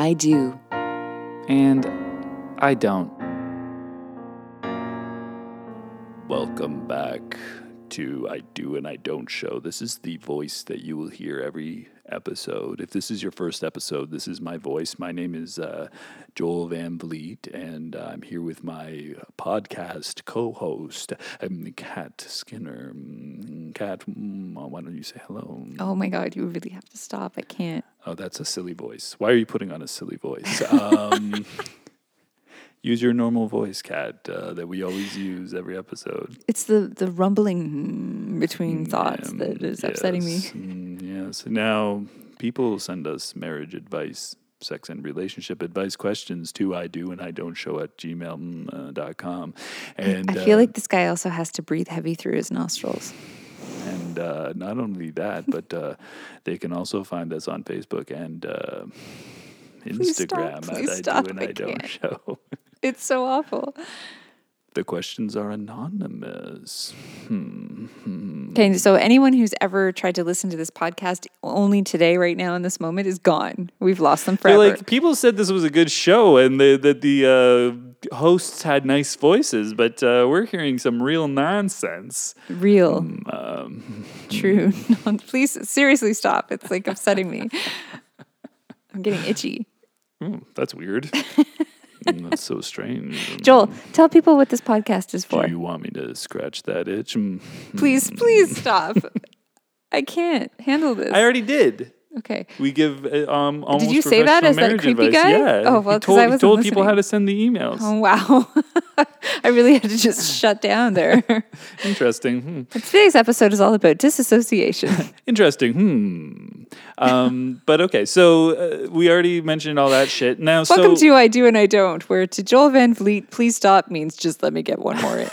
I do. And I don't. Welcome back to I Do and I Don't Show. This is the voice that you will hear every episode. If this is your first episode, this is my voice. My name is uh, Joel Van Vliet, and I'm here with my podcast co host, um, Kat Skinner. Mm, Kat, mm, why don't you say hello? Oh my God, you really have to stop. I can't. Oh, that's a silly voice. Why are you putting on a silly voice? Um, use your normal voice, Kat, uh, that we always use every episode. It's the, the rumbling between thoughts that is upsetting me. Yes, mm, yes. Now, people send us marriage advice, sex and relationship advice questions to I do and I don't show at gmail.com. And I feel uh, like this guy also has to breathe heavy through his nostrils. And uh, not only that, but uh, they can also find us on Facebook and uh, Please stop, Instagram please at stop, I do and I I, don't show. It's so awful. The questions are anonymous. Hmm. hmm. Okay, so anyone who's ever tried to listen to this podcast only today, right now, in this moment, is gone. We've lost them They're forever. like people said this was a good show and the, that the uh, hosts had nice voices, but uh, we're hearing some real nonsense. Real, Um, true. Please, seriously, stop. It's like upsetting me. I'm getting itchy. hmm, that's weird. Mm, that's so strange. Joel, tell people what this podcast is for. do you want me to scratch that itch? Mm. Please, please stop. I can't handle this. I already did. Okay. We give uh, um almost you say that as that creepy advice. guy? Yeah. Oh, well, He 'cause told, I wasn't told people how to send the emails. Oh, wow. I really had to just shut down there. Interesting. Hmm. Today's episode is all about disassociation. Interesting. Hmm. Um, but okay, so uh, we already mentioned all that shit. Now, Welcome so to I Do and I Don't, where to Joel Van Vliet, please stop means just let me get one more in.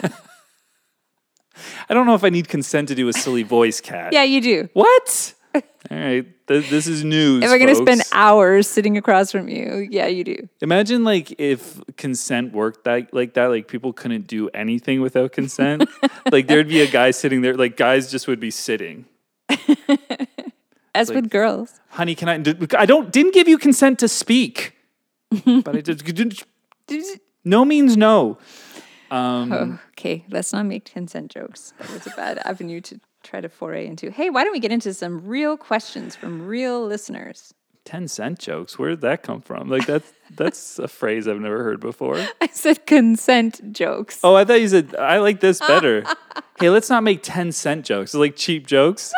I don't know if I need consent to do a silly voice cat. yeah, you do. What? All right. Th- this is news. If we're going to spend hours sitting across from you, yeah, you do. Imagine like if consent worked that like that, like people couldn't do anything without consent. like there'd be a guy sitting there, like guys just would be sitting. As Like- with girls. Honey, can I? did- I don't didn't give you consent to speak, but I just didn't. No means no. Um, Oh, okay, let's not make consent jokes. That was a bad avenue to try to foray into. Hey, why don't we get into some real questions from real listeners? Ten cent jokes. Where did that come from? Like that's that's a phrase I've never heard before. I said consent jokes. Oh, I thought you said I like this better. hey, let's not make ten cent jokes. It's like cheap jokes.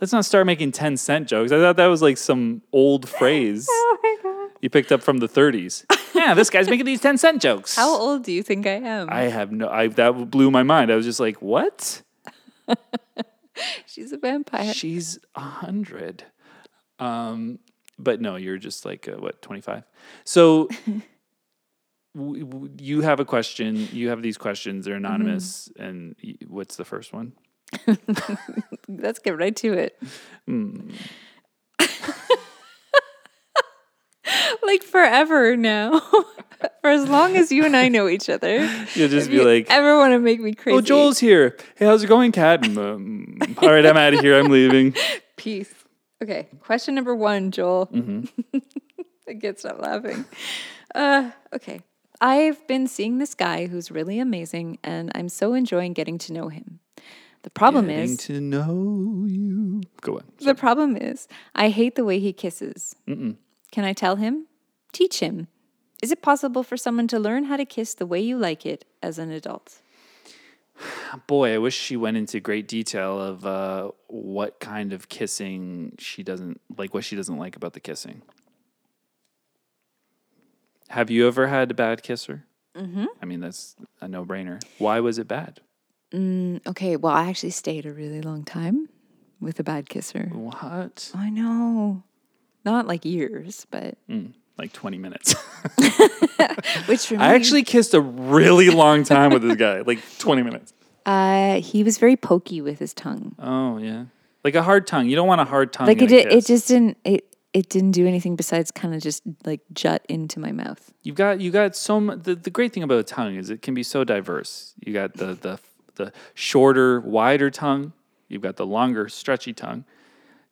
Let's not start making ten cent jokes. I thought that was like some old oh phrase Oh my god. you picked up from the 30s. yeah, this guy's making these ten cent jokes. How old do you think I am? I have no. I that blew my mind. I was just like, what? She's a vampire. She's a hundred. Um, but no, you're just like uh, what twenty five. So w- w- you have a question. You have these questions. They're anonymous. And y- what's the first one? Let's get right to it. Hmm. like forever now. For as long as you and I know each other. You'll just be you like, ever want to make me crazy. "Oh, Joel's here. Hey, how's it going, Kat?" Um, all right, I'm out of here. I'm leaving. Peace. Okay, question number one, Joel. Mm-hmm. I can't stop laughing. Uh, okay. I've been seeing this guy who's really amazing, and I'm so enjoying getting to know him. The problem is Getting is, to know you. Go on. the problem is, I hate the way he kisses. Can I tell him? Teach him. Is it possible for someone to learn how to kiss the way you like it as an adult? Boy, I wish she went into great detail of uh, what kind of kissing she doesn't like, what she doesn't like about the kissing. Have you ever had a bad kisser? Mm-hmm. I mean, that's a no brainer. Why was it bad? Okay, well, I actually stayed a really long time with a bad kisser. What? I know. Not like years, but Like 20 minutes. which I actually kissed a really long time with this guy, like 20 minutes. uh, he was very pokey with his tongue. Oh, yeah. Like a hard tongue. You don't want a hard tongue. Like it, did, it just didn't. It it didn't do anything besides kind of just like jut into my mouth. You've got you got so mu- the the great thing about a tongue is it can be so diverse. You got the the the shorter, wider tongue. You've got the longer, stretchy tongue.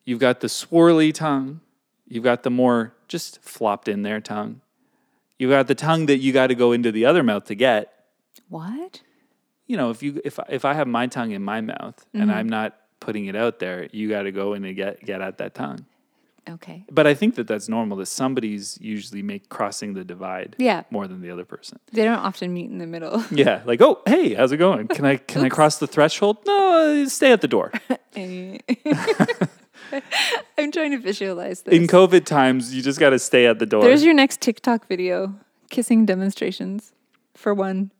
You've got the swirly tongue. You've got the more just flopped in there tongue. You've got the tongue that you got to go into the other mouth to get. What? You know, if you if if I have my tongue in my mouth and I'm not putting it out there, you got to go in and get get at that tongue. Okay. But I think that that's normal. That somebody's usually make crossing the divide. Yeah. More than the other person. They don't often meet in the middle. Yeah. Like, oh, hey, how's it going? Can I can I cross the threshold? No, uh, stay at the door. I'm trying to visualize this. In COVID times, you just got to stay at the door. There's your next TikTok video kissing demonstrations for one.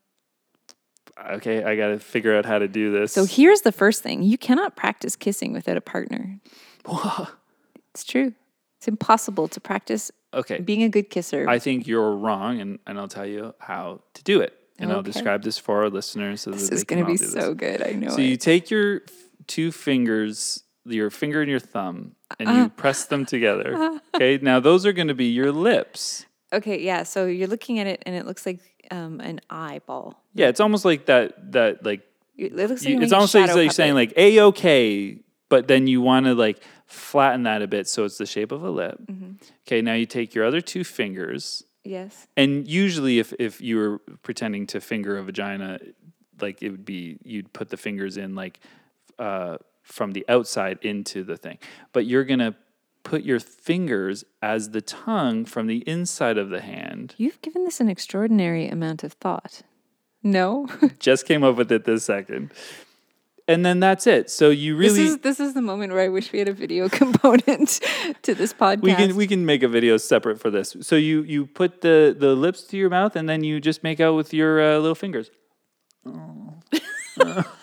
okay, I got to figure out how to do this. So here's the first thing you cannot practice kissing without a partner. It's true. It's impossible to practice okay. being a good kisser. I think you're wrong, and, and I'll tell you how to do it. And I'll describe this for our listeners so this that is going to be this. so good. I know So it. you take your f- two fingers, your finger and your thumb, and you press them together. Okay, now those are going to be your lips. okay, yeah. So you're looking at it and it looks like um, an eyeball. Yeah, it's almost like that. That like It looks like you, it's almost like you're saying like a okay, but then you want to like flatten that a bit so it's the shape of a lip. Mm-hmm. Okay, now you take your other two fingers, yes. and usually if if you were pretending to finger a vagina, like it would be you'd put the fingers in like uh, from the outside into the thing, but you're gonna put your fingers as the tongue from the inside of the hand. You've given this an extraordinary amount of thought. No, Just came up with it this second. And then that's it. So you really this is this is the moment where I wish we had a video component to this podcast. we can we can make a video separate for this. So you you put the the lips to your mouth and then you just make out with your uh, little fingers.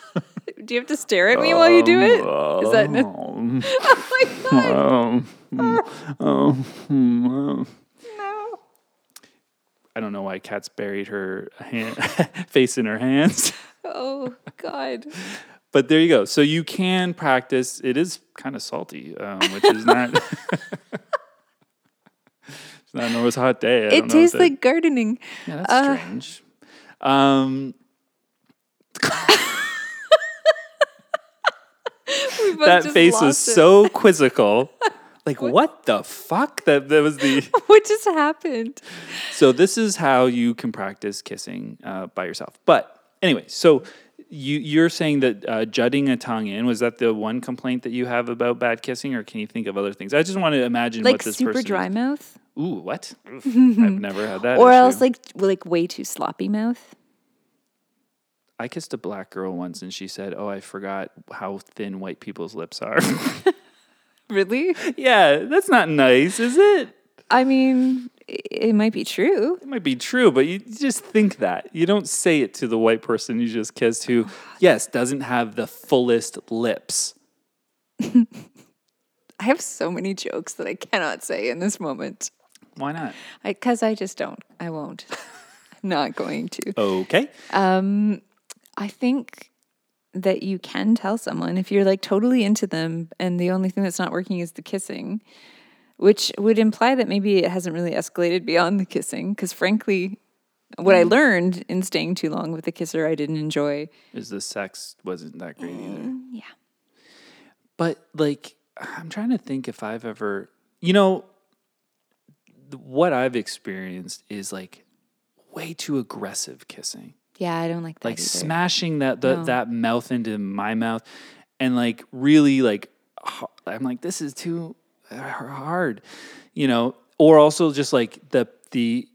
do you have to stare at me while you do it? Is that no? Um, Oh my god! um, um, um, No. I don't know why Kat's buried her hand, face in her hands. Oh god! But there you go. So you can practice. It is kind of salty, um, which is not. it's not Noah's hot day. I It tastes that- like gardening. Yeah, that's uh, strange. Um, that face was it. so quizzical. Like what the fuck? That that was the. What just happened? So this is how you can practice kissing uh, by yourself. But anyway, so you you're saying that uh, jutting a tongue in was that the one complaint that you have about bad kissing, or can you think of other things? I just want to imagine Like what this super dry is. mouth, Ooh, what? Oof, I've never had that. or issue. else like like way too sloppy mouth. I kissed a black girl once, and she said, "Oh, I forgot how thin white people's lips are." Really? yeah, that's not nice, is it? I mean, it might be true. It might be true, but you just think that. You don't say it to the white person you just kissed who, yes, doesn't have the fullest lips. I have so many jokes that I cannot say in this moment Why not? because I, just don't. I won't. I'm not going to. Okay. Um, I think that you can tell someone if you're like totally into them and the only thing that's not working is the kissing, which would imply that maybe it hasn't really escalated beyond the kissing. Because frankly, what I learned in staying too long with the kisser, I didn't enjoy. Is the sex wasn't that great either. Mm, Yeah. But like, I'm trying to think if I've ever, you know, what I've experienced is like way too aggressive kissing. Yeah, I don't like that. like either. smashing that the, No. that mouth into my mouth and like really like I'm like this is too uh, hard you know or also just like the the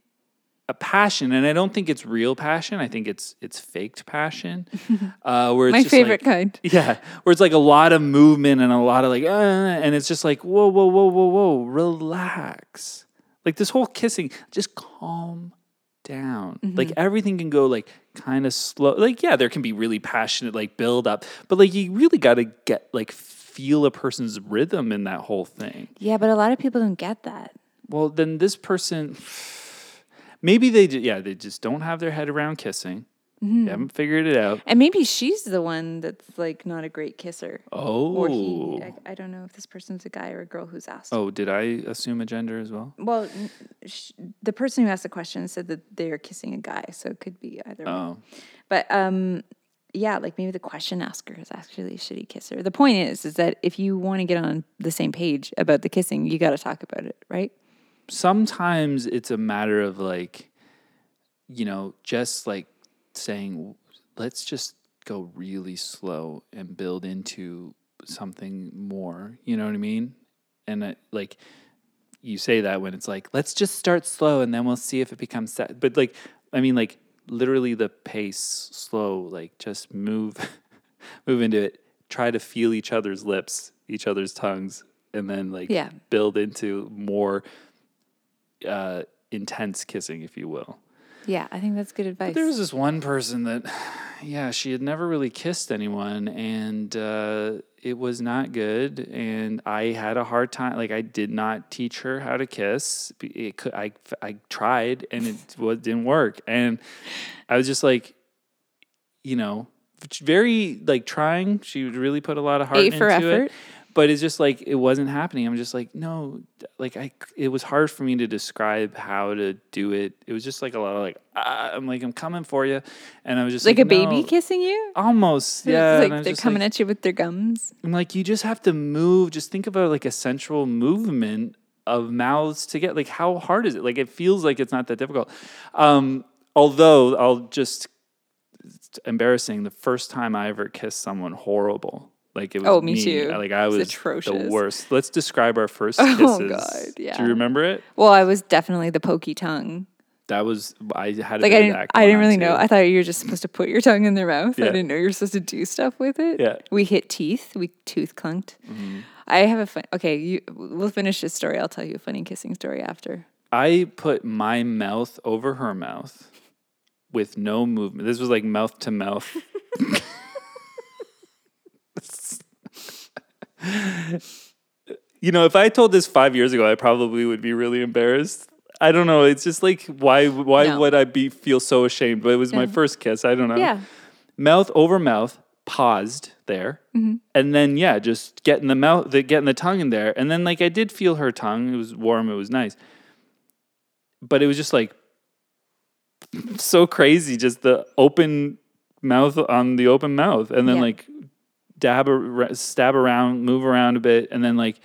a passion and i don't think it's real passion i think it's it's faked passion uh where it's My favorite like, kind. yeah where it's like a lot of movement and a lot of like uh, and it's just like whoa whoa whoa whoa whoa relax like this whole kissing just calm down. Like mm-hmm. everything can go like kind of slow. Like yeah there can be really passionate like build up but like you really got to get like feel a person's rhythm in that whole thing. Yeah, but a lot of people don't get that. well then this person maybe they yeah they just don't have their head around kissing they haven't figured it out And maybe she's the one that's like not a great kisser. oh Or he. I, I don't know if this person's a guy or a girl who's asked. oh did i assume a gender as well Well, sh- the person who asked the question said that they're kissing a guy, so it could be either oh But um, yeah, like maybe the question asker is actually a shitty kisser. The point is, is that if you want to get on the same page about the kissing, you got to talk about it, right? sometimes it's a matter of like you know just like saying let's just go really slow and build into something more you know what i mean and uh, like you say that when it's like let's just start slow and then we'll see if it becomes set but like i mean like literally the pace slow like just move move into it try to feel each other's lips each other's tongues and then like Yeah. build into more uh, intense kissing, if you will. Yeah, I think that's good advice. There was this one person that, yeah, she had never really kissed anyone, and uh, it was not good. And I had a hard time. Like I did not teach her how to kiss. It could, I I tried, and it was, didn't work. And I was just like, you know, very like trying. She would really put a lot of heart A into for effort. it. But it's just like it wasn't happening. I'm just like, no, like I. It was hard for me to describe how to do it. It was just like a lot of like, ah, I'm like, I'm coming for you, and I was just like like, a baby kissing you? Almost, yeah. like they're coming like, at you with their gums. I'm like, you just have to move. Just think about like a central movement of mouths to get. Like, how hard is it? Like, it feels like it's not that difficult. Um, although I'll just it's embarrassing. The first time I ever kissed someone horrible. Like it was Oh, me too. Like I was atrocious. the worst. Let's describe our first Oh, kisses. God, Do you remember it? Well, I was definitely the pokey tongue. That was I had a Like I didn't, I didn't really too. know. I thought you were just supposed to put your tongue in their mouth. I didn't know you were supposed to do stuff with it. Yeah. We hit teeth. We tooth clunked. Mm-hmm. I have a fun. Okay, you. We'll finish this story. I'll tell you a funny kissing story after. I put my mouth over her mouth with no movement. This was like mouth to mouth. you know, if I told this five years ago, I probably would be really embarrassed. I don't know. It's just like why why No. would I be feel so ashamed? But it was my first kiss. I don't know. Yeah. Mouth over mouth, paused there, Mm-hmm. and then yeah, just getting the mouth, the, getting the tongue in there, and then like I did feel her tongue. It was warm. It was nice, but it was just like so crazy. Just the open mouth on the open mouth, and then Yeah. like dab, ar- stab around, move around a bit, and then like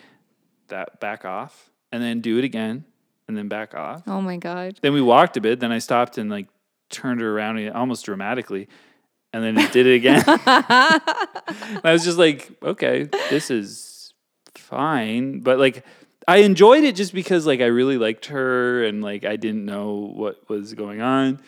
that back off, and then do it again, and then back off. Oh my god. Then we walked a bit. Then I stopped and like turned her around almost dramatically, and then it did it again. I was just like, okay, this is fine, but like I enjoyed it just because like I really liked her and like I didn't know what was going on.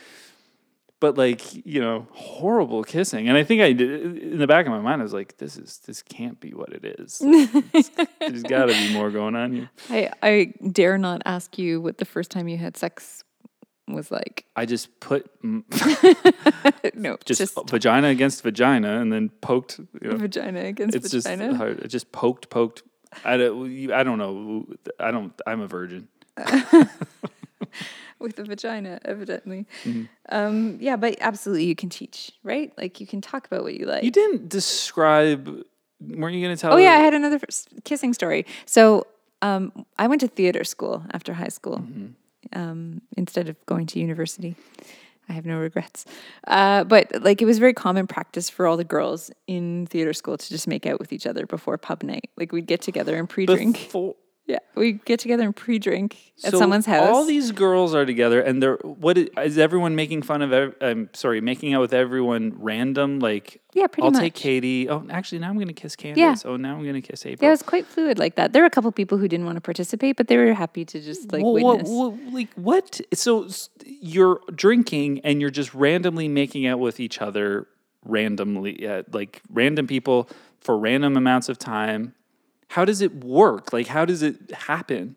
But like you know, horrible kissing, and I think I did in the back of my mind. I was like, "This is this can't be what it is. There's got to be more going on here." I I dare not ask you what the first time you had sex was like. I just put No, just, just, vagina against vagina and then poked. You know, vagina against it's vagina. just hard. It just poked, poked. I don't. I don't know. I don't. I'm a virgin. with a vagina, evidently. Mm-hmm. Um, yeah, but absolutely, you can teach, right? Like you can talk about what you like. You didn't describe. Weren't you going to tell? oh yeah, I had another f- kissing story. So um, I went to theater school after high school Mm-hmm. um, instead of going to university. I have no regrets. Uh, but like it was very common practice for all the girls in theater school to just make out with each other before pub night. Like we'd get together and pre-drink. Before- yeah, we'd get together and pre-drink at So someone's house. All these girls are together, and they're what is, is everyone making fun of? ev- I'm sorry, making out with everyone random. Like, Yeah, pretty I'll much. take Katie. Oh, actually, now I'm going to kiss Candace. Oh, now I'm going to kiss April. Yeah, it was quite fluid like that. There were a couple people who didn't want to participate, but they were happy to just like wha- witness. wha- like what? So you're drinking and you're just randomly making out with each other randomly, uh, like random people for random amounts of time. How does it work? Like, how does it happen?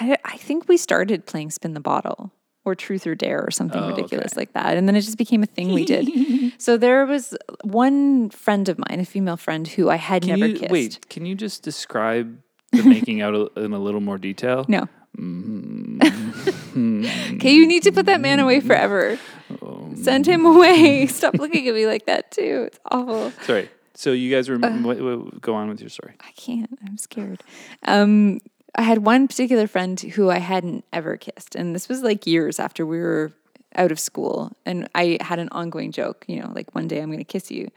I, I think we started playing spin the bottle or truth or dare or something Oh, ridiculous okay. like that, and then it just became a thing we did. so there was one friend of mine, a female friend, who I had Can never you kissed. wait? Can you just describe the making out in a little more detail? No. Mm-hmm. okay, you need to put that man away forever. Um, Send him away. Stop looking at me like that too. It's awful. Sorry. So you guys were Uh. what, what, go on with your story. I can't. I'm scared. Um, I had one particular friend who I hadn't ever kissed, and this was like years after we were out of school and I had an ongoing joke, you know, like one day I'm going to kiss you.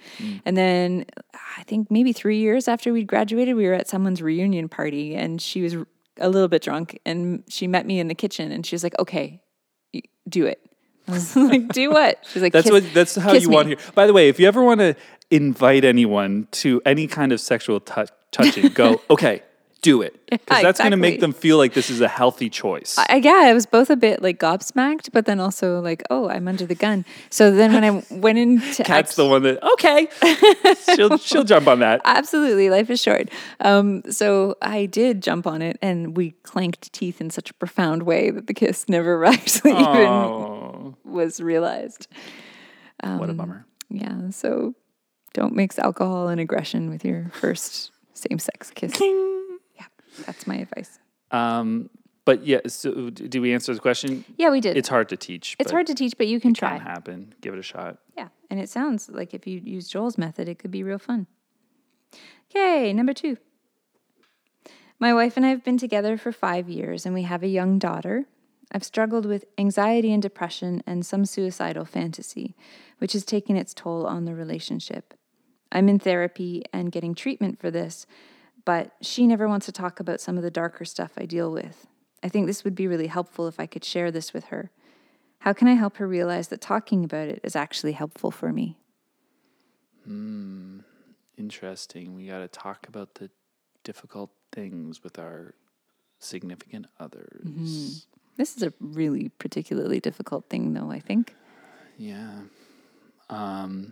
And then I think maybe 3 years after we'd graduated, we were at someone's reunion party and she was a little bit drunk and she met me in the kitchen and she was like, "Okay, do it." I was like, "Do what?" She's like, That's "Kiss- what. That's how you me." want here. By the way, if you ever want to invite anyone to any kind of sexual tou touching, go okay, do it because that's going to make them feel like this is a healthy choice. I, yeah, I was both a bit like gobsmacked, but then also like, oh, I'm under the gun. So then when I went into Kat's act- the one that okay, she'll she'll jump on that. absolutely, life is short. Um, so I did jump on it, and we clanked teeth in such a profound way that the kiss never actually even was realized. what a Um, bummer. Yeah, so don't mix alcohol and aggression with your first same-sex kiss. Yeah, that's my advice. Um, but yeah, so d- do we answer the question? Yeah, we did. It's hard to teach. It's hard to teach, but you can try. Can try. happen. Give it a shot. Yeah. And it sounds like if you use Joel's method, it could be real fun. Okay, number two. My wife and I have been together for five years and we have a young daughter. I've struggled with anxiety and depression and some suicidal fantasy, which has taken its toll on the relationship. I'm in therapy and getting treatment for this, but she never wants to talk about some of the darker stuff I deal with. I think this would be really helpful if I could share this with her. How can I help her realize that talking about it is actually helpful for me? Hmm, interesting. We got to talk about the difficult things with our significant others. Mm-hmm. This is a really particularly difficult thing, though, I think. Yeah. Um,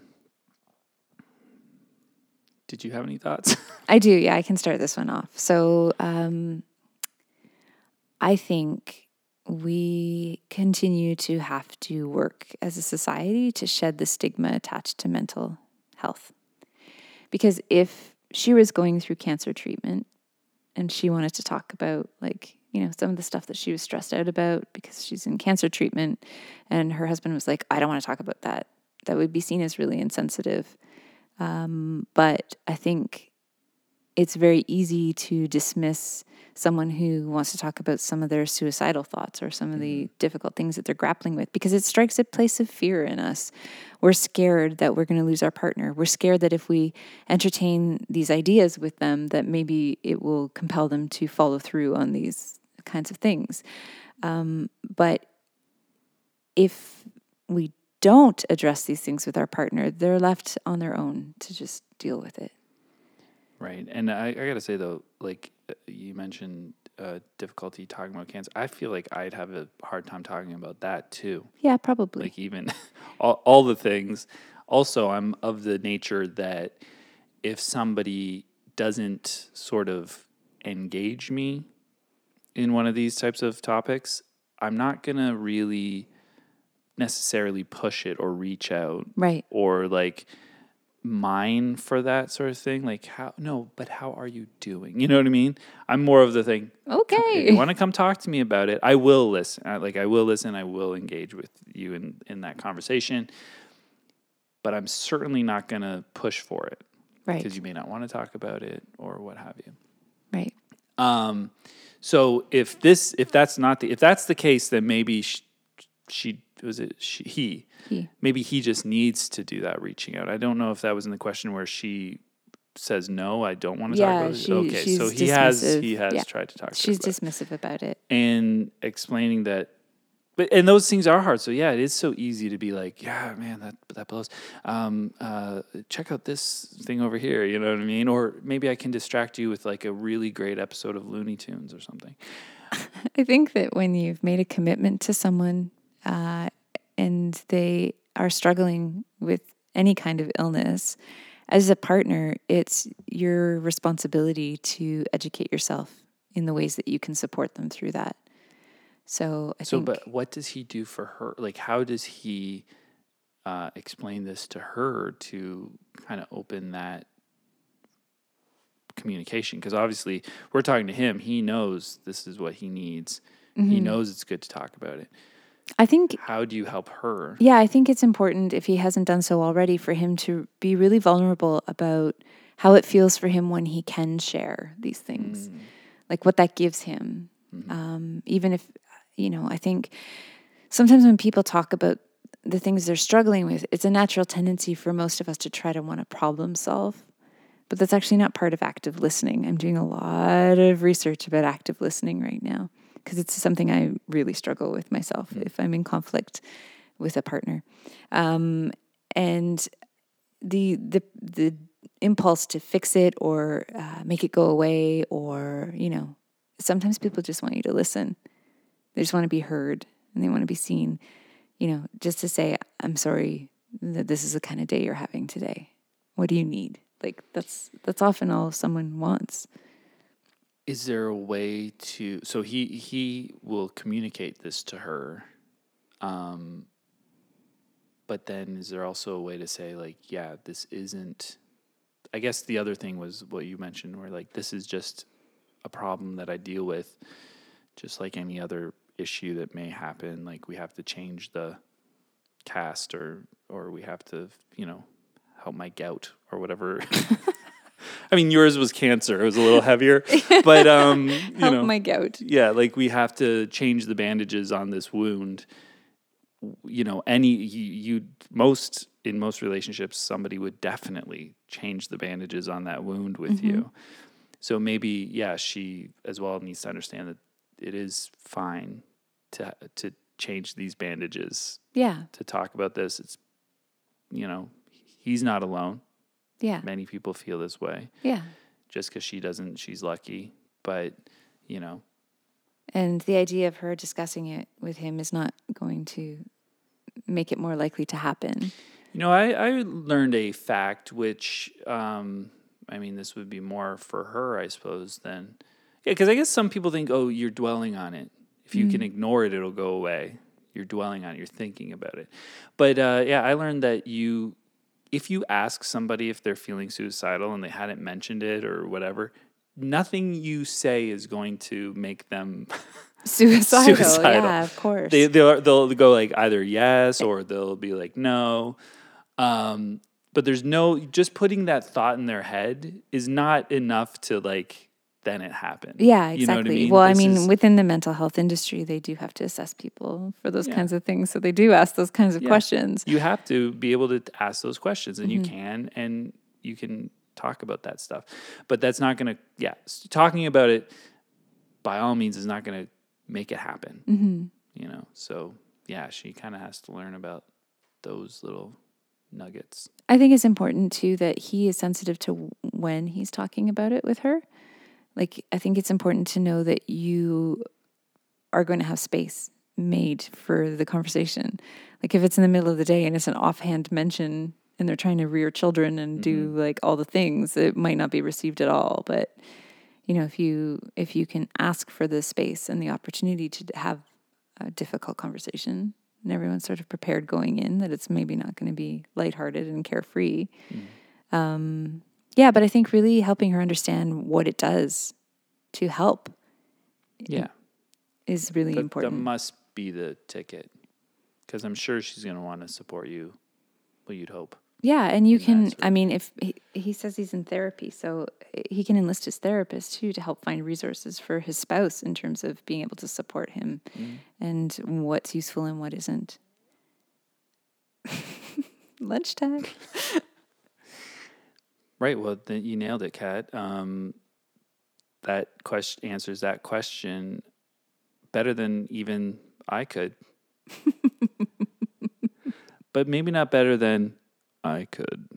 did you have any thoughts? I do, yeah, I can start this one off. So, um, I think we continue to have to work as a society to shed the stigma attached to mental health. Because if she was going through cancer treatment and she wanted to talk about, like, you know, some of the stuff that she was stressed out about because she's in cancer treatment, and her husband was like, I don't want to talk about that, that would be seen as really insensitive. Um, but I think it's very easy to dismiss someone who wants to talk about some of their suicidal thoughts or some of the difficult things that they're grappling with because it strikes a place of fear in us. We're scared that we're going to lose our partner. We're scared that if we entertain these ideas with them that maybe it will compel them to follow through on these kinds of things. Um, but if we don't address these things with our partner, they're left on their own to just deal with it. right. And I, I got to say, though, like uh, you mentioned uh, difficulty talking about cancer. I feel like I'd have a hard time talking about that too. Yeah, probably. like even all, all the things also i'm of the nature that if somebody doesn't sort of engage me in one of these types of topics i'm not going to really necessarily push it or reach out right. or like mine for that sort of thing like how no but how are you doing you know what i mean i'm more of the thing okay if you want to come talk to me about it, I will listen. I, like I will listen. I will engage with you in in that conversation. But I'm certainly not going to push for it Right. because you may not want to talk about it or what have you. Right. Um, so if this if that's not the if that's the case, then maybe she, she was it she, he He. maybe he just needs to do that reaching out. I don't know if that was in the question where she says no, I don't want to Yeah, talk about she- it. Okay, so he has he has Yeah. tried to talk to her She's about it dismissive about it. and explaining that but and those things are hard so yeah it is so easy to be like yeah man that that blows um, uh, check out this thing over here you know what i mean or maybe i can distract you with like a really great episode of looney tunes or something I think that when you've made a commitment to someone uh, and they are struggling with any kind of illness, as a partner, it's your responsibility to educate yourself in the ways that you can support them through that. So I so think but what does he do for her? Like how does he uh, explain this to her to kind of open that communication? Because obviously we're talking to him. He knows this is what he needs. He Mm-hmm. knows it's good to talk about it I think how do you help her Yeah, I think it's important if he hasn't done so already for him to be really vulnerable about how it feels for him when he can share these things, like what that gives him. Um, even if, you know, I think sometimes when people talk about the things they're struggling with, it's a natural tendency for most of us to try to want to problem solve. But that's actually not part of active listening. I'm doing a lot of research about active listening right now because it's something I really struggle with myself if I'm in conflict with a partner. Um, and the the the impulse to fix it or uh, make it go away or you know sometimes people just want you to listen. They just want to be heard and they want to be seen you know just to say i'm sorry that this is the kind of day you're having today. What do you need? Like that's that's often all someone wants Is there a way to so he he will communicate this to her um but then is there also a way to say like yeah this isn't I guess the other thing was what you mentioned where like this is just a problem that I deal with just like any other issue that may happen like we have to change the cast or or we have to you know help my gout or whatever I mean yours was cancer. It was a little heavier but um you help know. my gout. Yeah like we have to change the bandages on this wound. You know any you, you most in most relationships somebody would definitely change the bandages on that wound with you. So maybe yeah she as well needs to understand that it is fine to to change these bandages yeah. to talk about this. It's you know he's not alone yeah many people feel this way yeah just because she doesn't she's lucky but you know and the idea of her discussing it with him is not going to make it more likely to happen You know, I, I learned a fact which, um, I mean, this would be more for her, I suppose, than. Yeah, because I guess some people think, oh, you're dwelling on it. If you can ignore it, it'll go away. You're dwelling on it, you're thinking about it. But uh, yeah, I learned that you, if you ask somebody if they're feeling suicidal and they hadn't mentioned it or whatever, nothing you say is going to make them suicidal, Suicidal. yeah of course they they'll they'll go like either yes or they'll be like no. Um, but there's no just putting that thought in their head is not enough to like then it happened. Yeah, You know exactly. I mean? Well, I mean, is- within the mental health industry, they do have to assess people for those Yeah. kinds of things. So they do ask those kinds of Yeah. questions. you have to be able to ask those questions, and Mm-hmm. you can, and you can talk about that stuff. But that's not going to, yeah, talking about it by all means is not going to make it happen. Mm-hmm. You know, so yeah, she kind of has to learn about those little nuggets. I think it's important too that he is sensitive to when he's talking about it with her. Like, I think it's important to know that you are going to have space made for the conversation. Like, if it's in the middle of the day and it's an offhand mention and they're trying to rear children and do like all the things, it might not be received at all. But you know, if you if you can ask for the space and the opportunity to have a difficult conversation, and everyone's sort of prepared going in that it's maybe not going to be lighthearted and carefree. Um, yeah, but I think really helping her understand what it does to help Yeah. is really That- important. That must be the ticket, because I'm sure she's going to want to support you. Well, you'd hope. yeah, and you can. I mean, if he, he says he's in therapy, so he can enlist his therapist too to help find resources for his spouse in terms of being able to support him mm. and what's useful and what isn't. Lunchtime. Right. Well, then you nailed it, Kat. Um, that question answers that question better than even I could. but maybe not better than I could.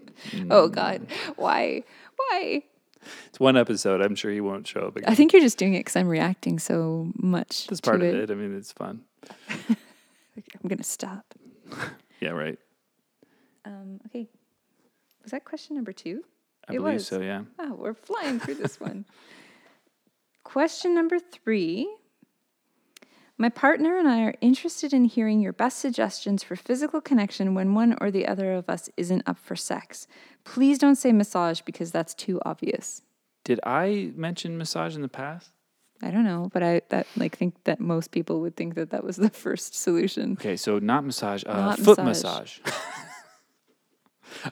Oh God, why? Why? It's one episode. I'm sure he won't show up again. I think you're just doing it because I'm reacting so much. that's part it. of it. I mean, it's fun. I'm gonna stop. Yeah, right. Um, okay, was that question number two? I It believe was. so. Yeah. Oh, we're flying through this one. Question number three. My partner and I are interested in hearing your best suggestions for physical connection when one or the other of us isn't up for sex. Please don't say massage because that's too obvious. Did I mention massage in the past? I don't know, but I that like think that most people would think that that was the first solution. Okay, so not massage, uh, Not foot massage. massage.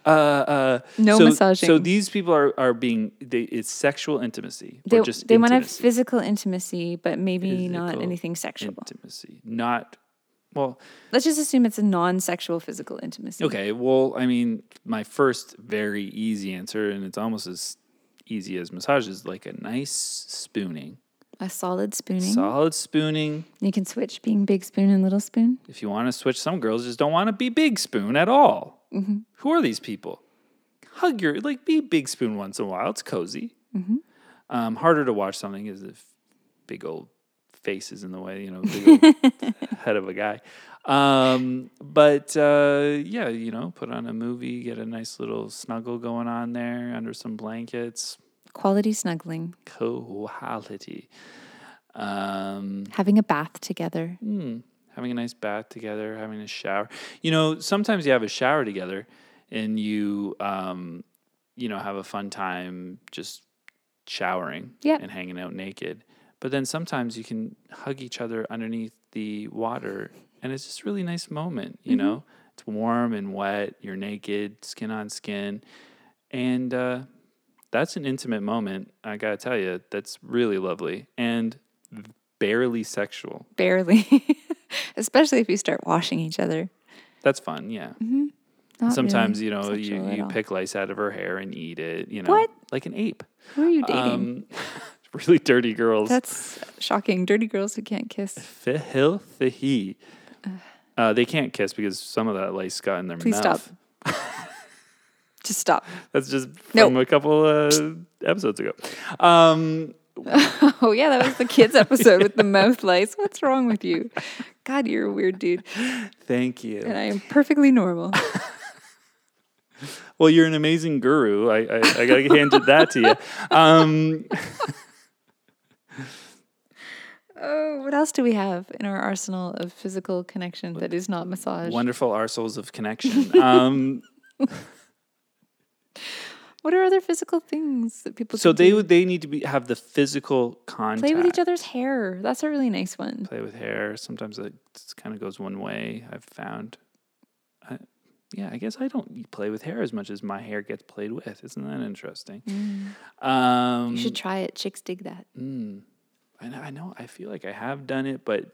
uh, uh, No so, massaging. So these people are are being they, it's sexual intimacy They, or just they want to have physical intimacy, but maybe not anything sexual. intimacy, not Well, Let's just assume it's a non-sexual physical intimacy. okay. Well, I mean, my first very easy answer, and it's almost as easy as massage, is like a nice spooning. A solid spooning. Solid spooning. You can switch being big spoon and little spoon. If you want to switch, some girls just don't want to be big spoon at all. Who are these people? Hug your, like, be big spoon once in a while. It's cozy. Um, harder to watch something is if big old face is in the way, you know, big old head of a guy. Um, but uh, yeah, you know, put on a movie, get a nice little snuggle going on there under some blankets. Quality snuggling. Quality. Um, Having a bath together. Hmm. Having a nice bath together, having a shower. You know, sometimes you have a shower together and you um you know, have a fun time just showering Yep. and hanging out naked. But then sometimes you can hug each other underneath the water and it's just a really nice moment, you know? It's warm and wet, you're naked, skin on skin. And uh that's an intimate moment. I got to tell you, that's really lovely and barely sexual. Barely. Especially if you start washing each other. That's fun, yeah. Not Sometimes really you know you, you pick lice out of her hair and eat it. You know, What? like an ape. Who are you dating? Um, really dirty girls. That's shocking. Dirty girls who can't kiss. filthy. Uh, they can't kiss because some of that lice got in their Please mouth. stop. Just stop. That's just No. from a couple uh, episodes ago. Um, Oh yeah, that was the kids episode with the mouth lice. What's wrong with you? God, you're a weird dude, thank you. and I am perfectly normal. Well, you're an amazing guru. I I, I got to hand that to you. Um, Oh, what else do we have in our arsenal of physical connection that is not massage? wonderful arseholes of connection. Um, What are other physical things that people so can they do? would they need to be have the physical contact. play with each other's hair? That's a really nice one. play with hair. Sometimes it kind of goes one way. I've found. I, yeah, I guess I don't play with hair as much as my hair gets played with. Isn't that interesting? Um, You should try it. Chicks dig that. mm, I know. I know. I feel like I have done it, but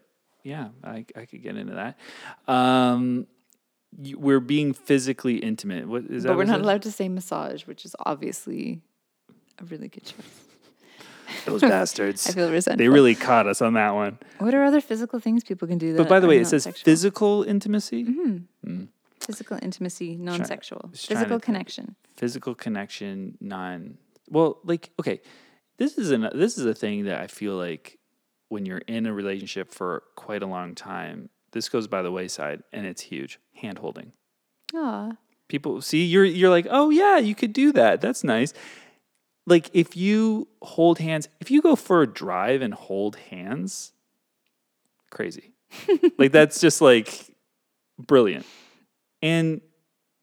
yeah, I I could get into that. Um, you, we're being physically intimate. What is that? But we're not says? allowed to say massage, which is obviously a really good choice. Those bastards. I feel resentful. they really caught us on that one. What are other physical things people can do? That But by the way, it says sexual? physical intimacy. Mm-hmm. Hmm. physical intimacy, non-sexual, just trying physical think. connection. physical connection non well like okay this is an this is a thing that i feel like when you're in a relationship for quite a long time this goes by the wayside and it's huge. Hand holding. Ah, people see you're you're like oh yeah you could do that. That's nice. Like if you hold hands if you go for a drive and hold hands crazy. Like that's just like brilliant. And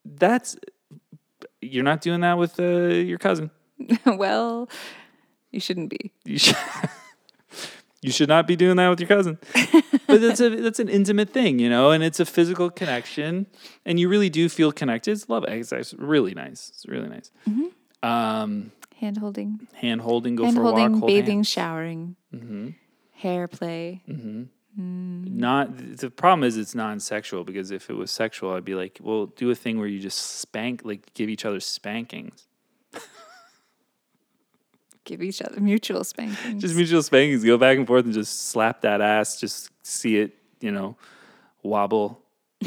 that's you're not doing that with uh, your cousin. Well, you shouldn't be. you should you should not be doing that with your cousin. But that's a that's an intimate thing you know and it's a physical connection and you really do feel connected. It's love it's really nice. It's really nice. Mm-hmm. Um Hand holding, hand holding go hand for a walk hold bathing, hands. showering, mm-hmm. hair play. Mm-hmm. Mm. not the problem is it's non-sexual because if it was sexual i'd be like well do a thing where you just spank like give each other spankings Give each other mutual spankings. just mutual spankings go back and forth and just slap that ass just see it you know wobble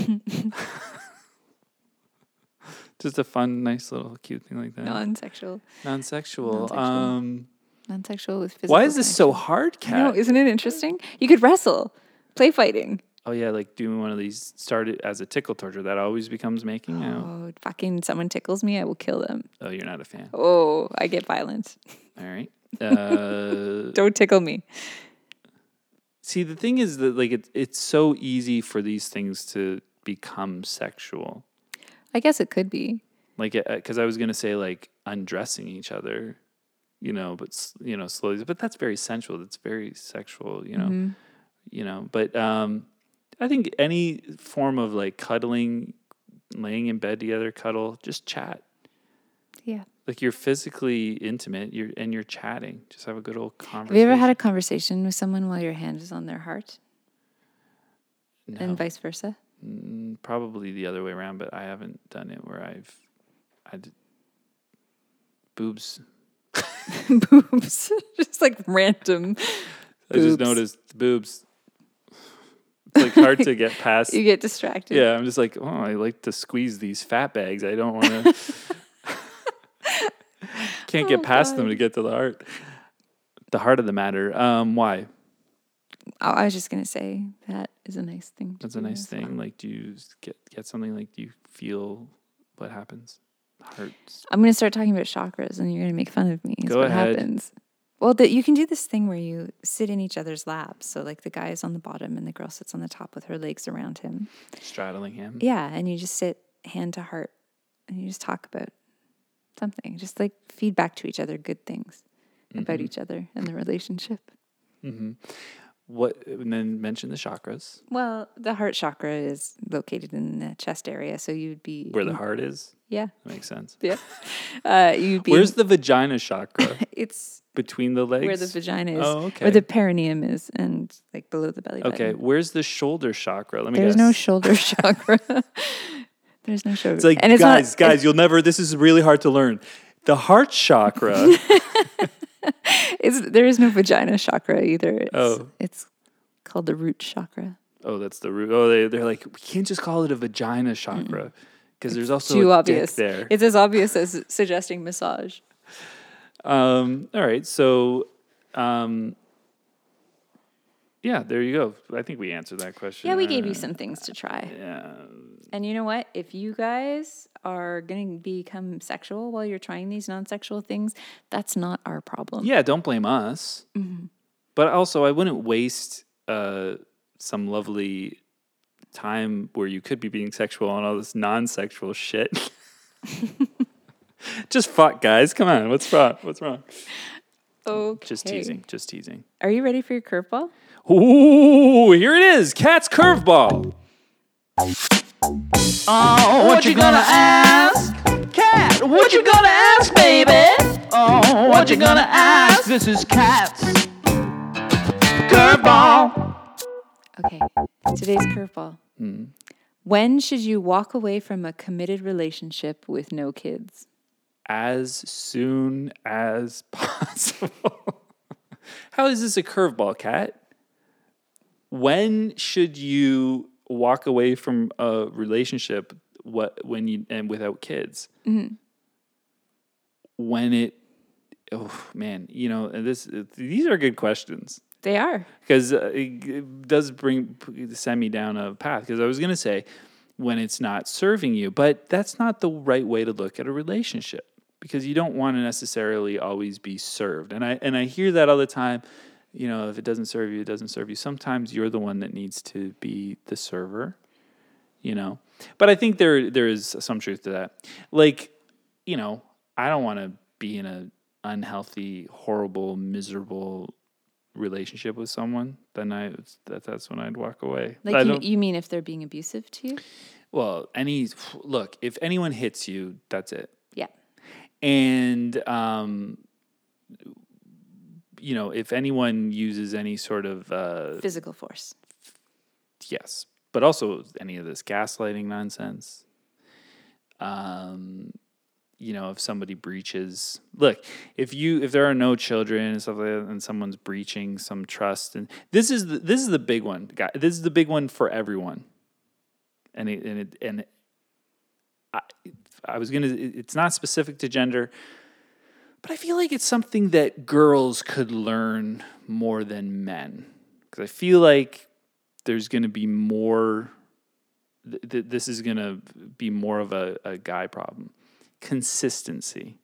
just a fun nice little cute thing like that non-sexual, non-sexual, Non-sexual. um non-sexual with physical. why is this so connection. hard I know, cat isn't it interesting? You could wrestle, play fighting. Oh yeah like doing one of these started as a tickle torture that always becomes making out Oh, fucking! Someone tickles me, I will kill them. oh you're not a fan Oh, I get violent. all right uh Don't tickle me. See, the thing is that like it, it's so easy for these things to become sexual. I guess it could be. Like, because I was gonna say like undressing each other, you know, but you know, slowly. But that's very sensual. That's very sexual, you know, Mm-hmm. you know. But um, I think any form of like cuddling, laying in bed together, cuddle, just chat. Yeah. Like you're physically intimate, you're and you're chatting. Just have a good old conversation. Have you ever had a conversation with someone while your hand is on their heart? and vice versa? Mm, Probably the other way around, but I haven't done it where I've I boobs. boobs. just like random. I just noticed boobs. It's like hard to get past. You get distracted. Yeah, I'm just like, oh, I like to squeeze these fat bags. I don't want to. Can't get Oh, past them to get to the heart. The heart of the matter. Um, why? I was just gonna say that is a nice thing. to That's a nice as well. thing. Like, do you get get something? Like, do you feel what happens? Hearts. I'm gonna start talking about chakras, and you're gonna make fun of me. Is Go what ahead. happens. Well, that you can do this thing where you sit in each other's laps. So like the guy is on the bottom and the girl sits on the top with her legs around him. Straddling him. Yeah, and you just sit hand to heart, and you just talk about something. Just like feedback to each other good things about Mm-hmm. each other and the relationship. What? And then mention the chakras. Well, the heart chakra is located in the chest area, so you'd be Where the heart is. Yeah, That makes sense. yeah. Uh, you'd be. Where's the vagina chakra? it's Between the legs. where the vagina is, Oh, okay. where the perineum is, and like below the belly button. Okay, where's the shoulder chakra? Let me There's guess. no shoulder chakra. There's no shoulder. It's like, and it's guys, not, guys, you'll never. This is really hard to learn. The heart chakra. It's, there is no vagina chakra either. It's, Oh. it's called the root chakra. oh, that's the root. Oh, they they're like we can't just call it a vagina chakra because there's also Too a obvious. there. It's as obvious as suggesting massage. Um. All right. So, um. Yeah, there you go. I think we answered that question. Yeah, we gave you Uh, some things to try. Yeah. And you know what? If you guys are going to become sexual while you're trying these non sexual things, that's not our problem. Yeah. Don't blame us. Mm-hmm. But also, I wouldn't waste uh some lovely time where you could be being sexual on all this non-sexual shit. Just fuck, guys. Come on. What's wrong? What's wrong? Okay. Just teasing. Just teasing. Are you ready for your curveball? Ooh, here it is. Cat's curveball. Oh, what you gonna ask? Cat, what you gonna ask, baby? Oh, what you gonna ask? This is Cat's Curveball. Okay. Today's curveball. Hmm. When should you walk away from a committed relationship with no kids? As soon as possible. How is this a curveball, Cat? When should you walk away from a relationship what when you and without kids? When it oh man, you know, and this these are good questions. They are. because uh, it, it does bring send me down a path. Because I was gonna say when it's not serving you, but that's not the right way to look at a relationship because you don't want to necessarily always be served. And I and I hear that all the time. You know, if it doesn't serve you, it doesn't serve you. Sometimes you're the one that needs to be the server. You know, but I think there there is some truth to that. Like, you know, I don't want to be in a unhealthy, horrible, miserable relationship with someone, then I that, that's when I'd walk away. Like, you, you mean if they're being abusive to you? well, any look, if anyone hits you, that's it. Yeah. And um, you know, if anyone uses any sort of uh, Physical force. yes, but also any of this gaslighting nonsense. Um, you know, if somebody breaches, look, if you if there are no children and stuff like that, and someone's breaching some trust, and this is the, this is the big one, guy. This is the big one for everyone. And it, and it, and I, I was gonna. It's not specific to gender, but I feel like it's something that girls could learn more than men because I feel like there's going to be more. Th- th- this is going to be more of a, a guy problem. Consistency.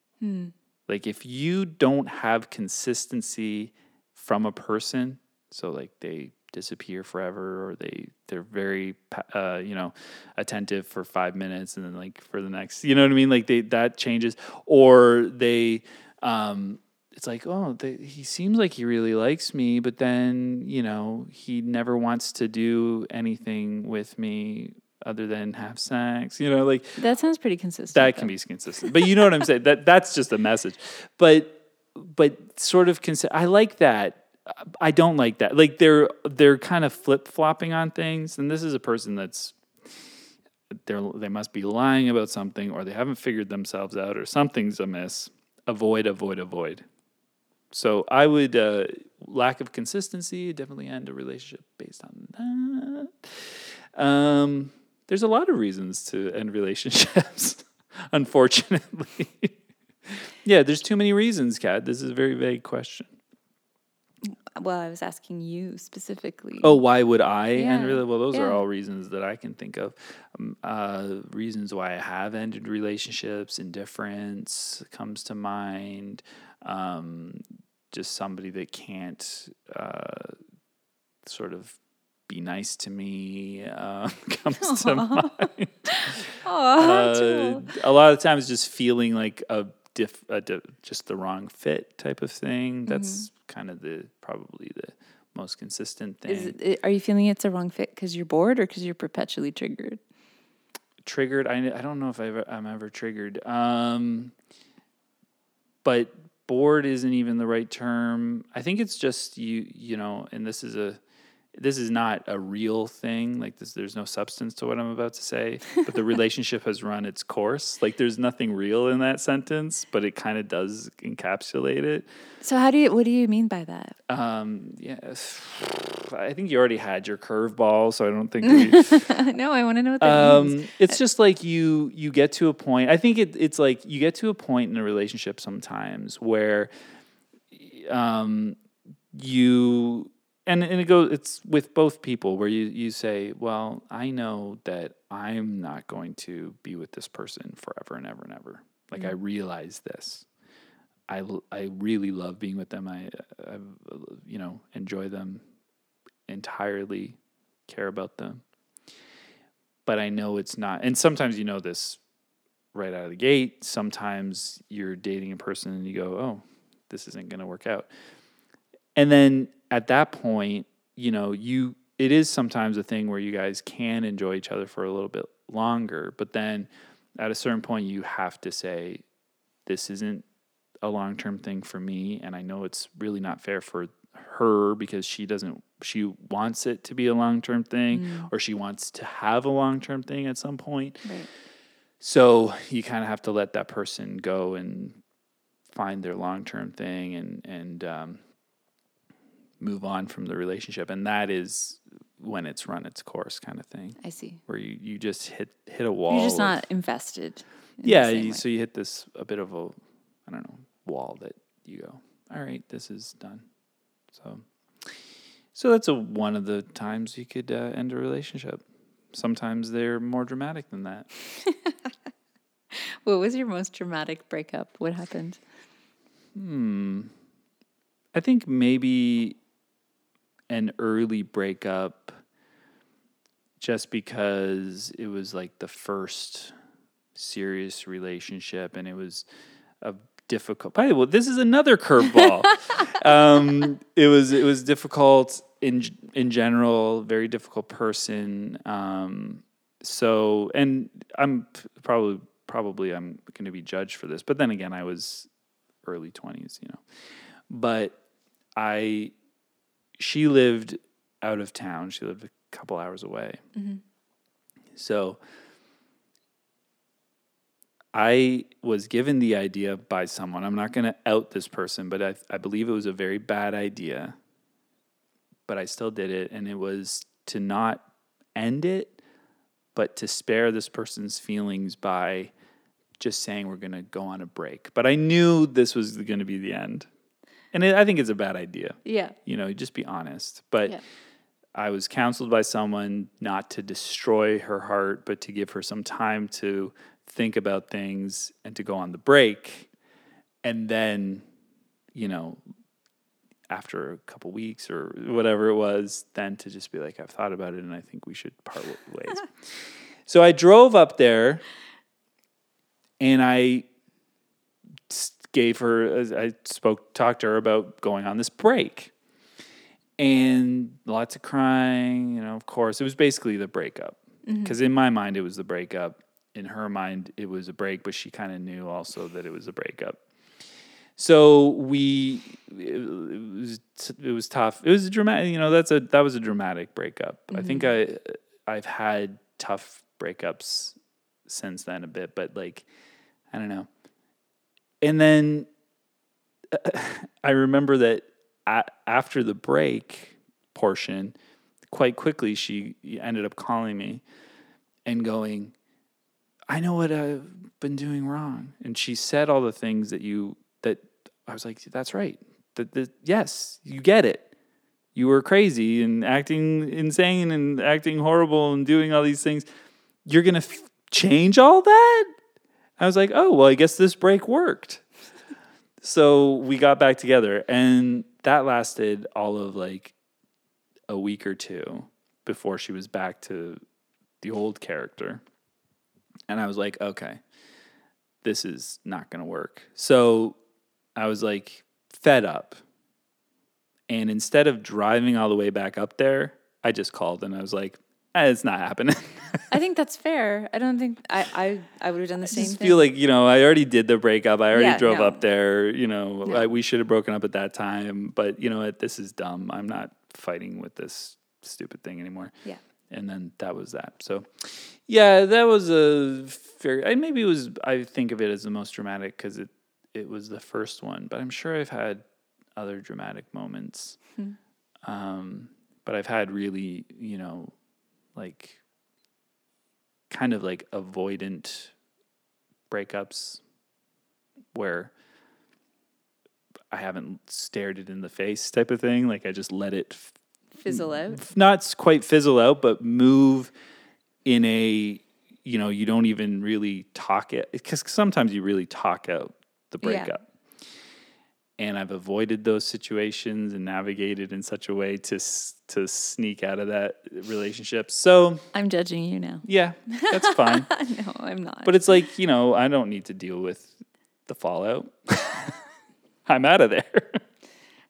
Like if you don't have consistency from a person, so like they disappear forever or they they're very uh, you know attentive for five minutes and then like for the next you know what I mean like they that changes or they um it's like oh they, he seems like he really likes me but then you know he never wants to do anything with me other than have sex you know like That sounds pretty consistent. that can be consistent but you know what i'm saying that that's just a message but but sort of consi- i like that I don't like that. Like they're they're kind of flip flopping on things, and this is a person that's they're they must be lying about something, or they haven't figured themselves out, or something's amiss. Avoid, avoid, avoid. So I would uh, lack of consistency definitely end a relationship based on that. Um, there's a lot of reasons to end relationships, unfortunately. yeah, there's too many reasons, Kat. This is a very vague question. Well, I was asking you specifically. Oh, why would I end Yeah, really? Well, those are all reasons that I can think of. Um, uh, reasons why I have ended relationships. Indifference comes to mind. Um, just somebody that can't uh, sort of be nice to me uh, comes to mind. oh, Uh, a lot of times, just feeling like a diff, a di- just the wrong fit type of thing. That's kind of the probably the most consistent thing. Is it, are you feeling it's a wrong fit because you're bored or because you're perpetually triggered? triggered. I, I don't know if I've, I'm ever triggered. Um, but bored isn't even the right term. I think it's just you, you know, and this is a, this is not a real thing. Like this, there's no substance to what I'm about to say, but the relationship has run its course. Like there's nothing real in that sentence, but it kind of does encapsulate it. So how do you? What do you mean by that? Um, yes, I think you already had your curveball, so I don't think we, no, I want to know what that means. um, it's just like you you get to a point. I think it, it's like you get to a point in a relationship sometimes where, um, you and and it goes. It's with both people where you you say, well, I know that I'm not going to be with this person forever and ever and ever. Like I mm. realize this. i i really love being with them. I, I you know enjoy them entirely, care about them but I know it's not. And sometimes you know this right out of the gate. Sometimes you're dating a person and you go, "Oh, this isn't going to work out." And then at that point, you know, you it is sometimes a thing where you guys can enjoy each other for a little bit longer, but then at a certain point you have to say this isn't a long-term thing for me and I know it's really not fair for her because she doesn't she wants it to be a long-term thing or she wants to have a long-term thing at some point. Right. So you kind of have to let that person go and find their long term thing and and um, move on from the relationship, and that is when it's run its course, kind of thing, I see. where you, you just hit hit a wall. You're just of- not invested. in yeah. You, so you hit this a bit of a I don't know wall that you go, all right, this is done. So so that's a one of the times you could uh, end a relationship. Sometimes they're more dramatic than that. What was your most dramatic breakup? What happened? Hmm I think maybe an early breakup just because it was like the first serious relationship and it was a difficult by the way this is another curveball. Um it was it was difficult in in general very difficult person. Um so and i'm probably probably i'm going to be judged for this but then again i was early 20s you know. But I she lived out of town. She lived a couple hours away. Mm-hmm. So I was given the idea by someone. I'm not going to out this person, but I, I believe it was a very bad idea. But I still did it, and it was to not end it, but to spare this person's feelings by just saying we're going to go on a break. But I knew this was going to be the end. And it, I think it's a bad idea. Yeah. You know, just be honest. But Yeah. I was counseled by someone not to destroy her heart, but to give her some time to think about things and to go on the break. And then, you know, after a couple weeks or whatever it was, then to just be like, I've thought about it and I think we should part ways. so I drove up there and I gave her, I spoke, talked to her about going on this break and lots of crying. You know, of course, it was basically the breakup. Mm-hmm. Because in my mind, it was the breakup. In her mind, it was a break, but she kind of knew also that it was a breakup. so we it was it was tough. It was a dramatic. You know, that's a that was a dramatic breakup. I think mm-hmm. I I've had tough breakups since then a bit, but like I don't know. And then I remember that after the break portion, quite quickly she ended up calling me and going, I know what I've been doing wrong. And she said all the things that you that I was like, that's right. That that yes, you get it. You were crazy and acting insane and acting horrible and doing all these things. You're gonna f- change all that. I was like, oh well, I guess this break worked. so we got back together, and that lasted all of like a week or two before she was back to the old character. And I was like, okay, this is not going to work. So I was like fed up. And instead of driving all the way back up there, I just called and I was like, it's not happening. I think that's fair. I don't think I I, I would have done the I same just thing. feel like, you know, I already did the breakup. I already Yeah, drove no. up there. You know, No. I, we should have broken up at that time. But you know what? This is dumb. I'm not fighting with this stupid thing anymore. yeah. and then that was that. So, yeah, that was a fair. I maybe it was. I think of it as the most dramatic because it it was the first one, but I'm sure I've had other dramatic moments. Um, but I've had really, you know, like kind of like avoidant breakups where I haven't stared it in the face type of thing. Like I just let it Fizzle out. f- not quite fizzle out, but move in a you know you don't even really talk it because sometimes you really talk out the breakup. And I've avoided those situations and navigated in such a way to to sneak out of that relationship. So I'm judging you now. yeah, that's fine. no, I'm not. But it's like you know I don't need to deal with the fallout. I'm out of there.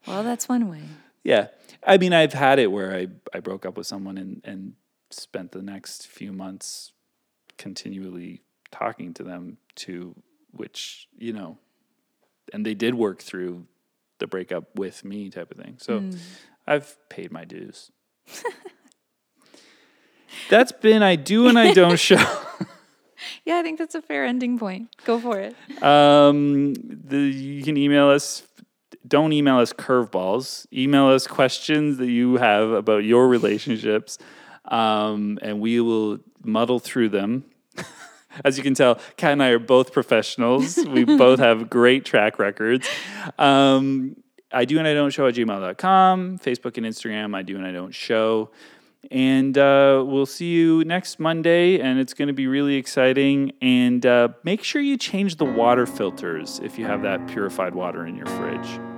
well, that's one way. Yeah. I mean, I've had it where I, I broke up with someone and, and spent the next few months continually talking to them to which, you know, and they did work through the breakup with me type of thing. So I've paid my dues. That's been I do and I don't show. Yeah, I think that's a fair ending point. Go for it. Um, the, you can email us. Don't email us curveballs. Email us questions that you have about your relationships, um, and we will muddle through them. As you can tell, Kat and I are both professionals. we both have great track records. Um, I do and I don't show at gmail.com, Facebook and Instagram, I do and I don't show. And uh, we'll see you next Monday, and it's going to be really exciting. And uh, make sure you change the water filters if you have that purified water in your fridge.